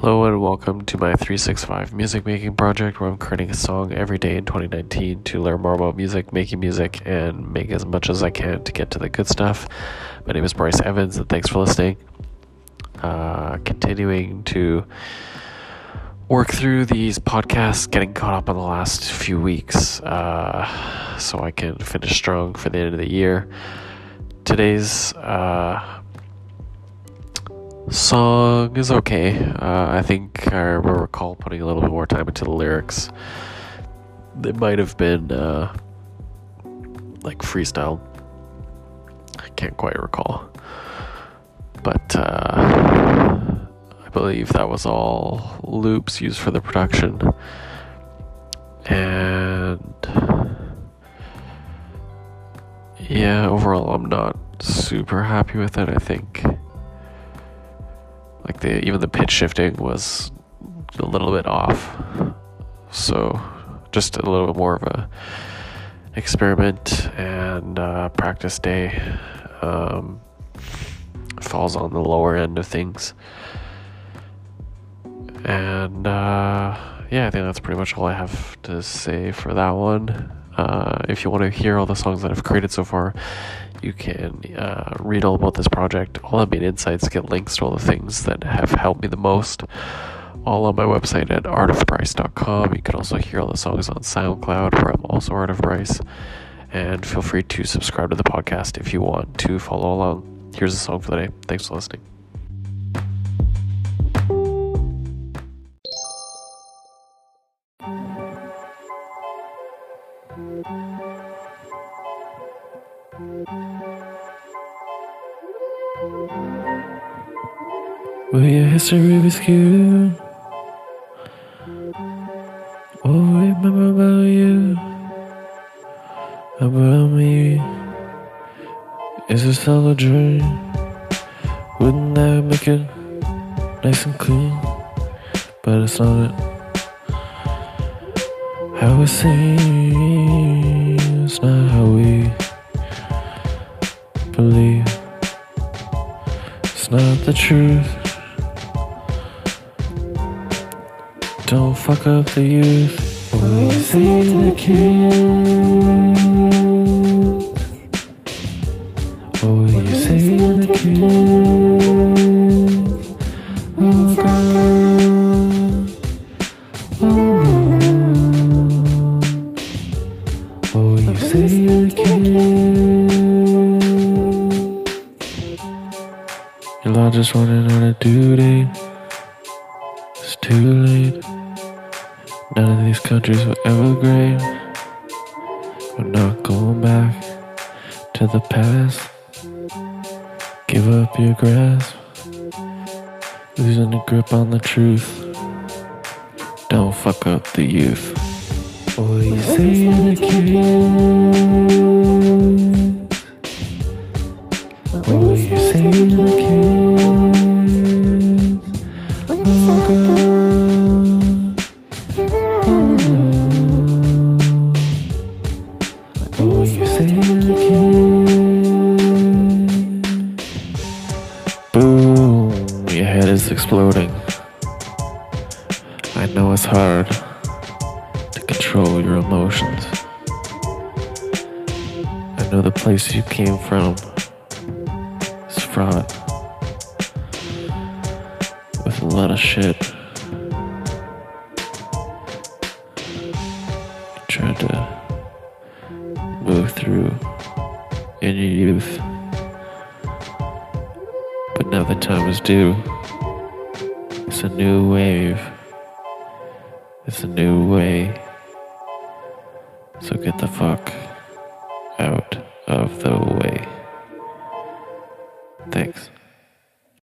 Hello and welcome to my 365 music making project where I'm creating a song every day in 2019 to learn more about music, making music, and make as much as I can to get to the good stuff. My name is Bryce Evans and thanks for listening. Uh, continuing to work through these podcasts, getting caught up on the last few weeks uh, so I can finish strong for the end of the year. Today's uh, song is okay. Uh, I think I recall putting a little bit more time into the lyrics. It might have been uh, like freestyle. I can't quite recall. But uh, I believe that was all loops used for the production. And yeah, overall, I'm not super happy with it. I think like the even the pitch shifting was a little bit off. So just a little bit more of a experiment and uh, practice day um, falls on the lower end of things. And uh, yeah, I think that's pretty much all I have to say for that one. Uh, if you want to hear all the songs that I've created so far, you can uh, read all about this project, all of my insights, get links to all the things that have helped me the most, all on my website at artofbryce.com. You can also hear all the songs on SoundCloud, where I'm also Art of Bryce. And feel free to subscribe to the podcast if you want to follow along. Here's a song for the day. Thanks for listening. Will your history be skewed? What will remember about you? About me? Is this all a dream? Wouldn't that make it nice and clean? But it's not it. How it seems, It's not the truth. Don't fuck up the youth. We see the king. Oh, you say the king. Oh, God. Oh, oh, you say the king. Law just running on a date. It's too late. None of these countries were ever great. We're not going back to the past. Give up your grasp. Losing the grip on the truth. Don't fuck up the youth. Oh, you say the king. Oh, you say king. Oh, you the king. Boom, your head is exploding. I know it's hard to control your emotions. I know the place you came from is fraught with a lot of shit. But now the time is due. It's a new wave. It's a new way. So get the fuck out of the way. Thanks.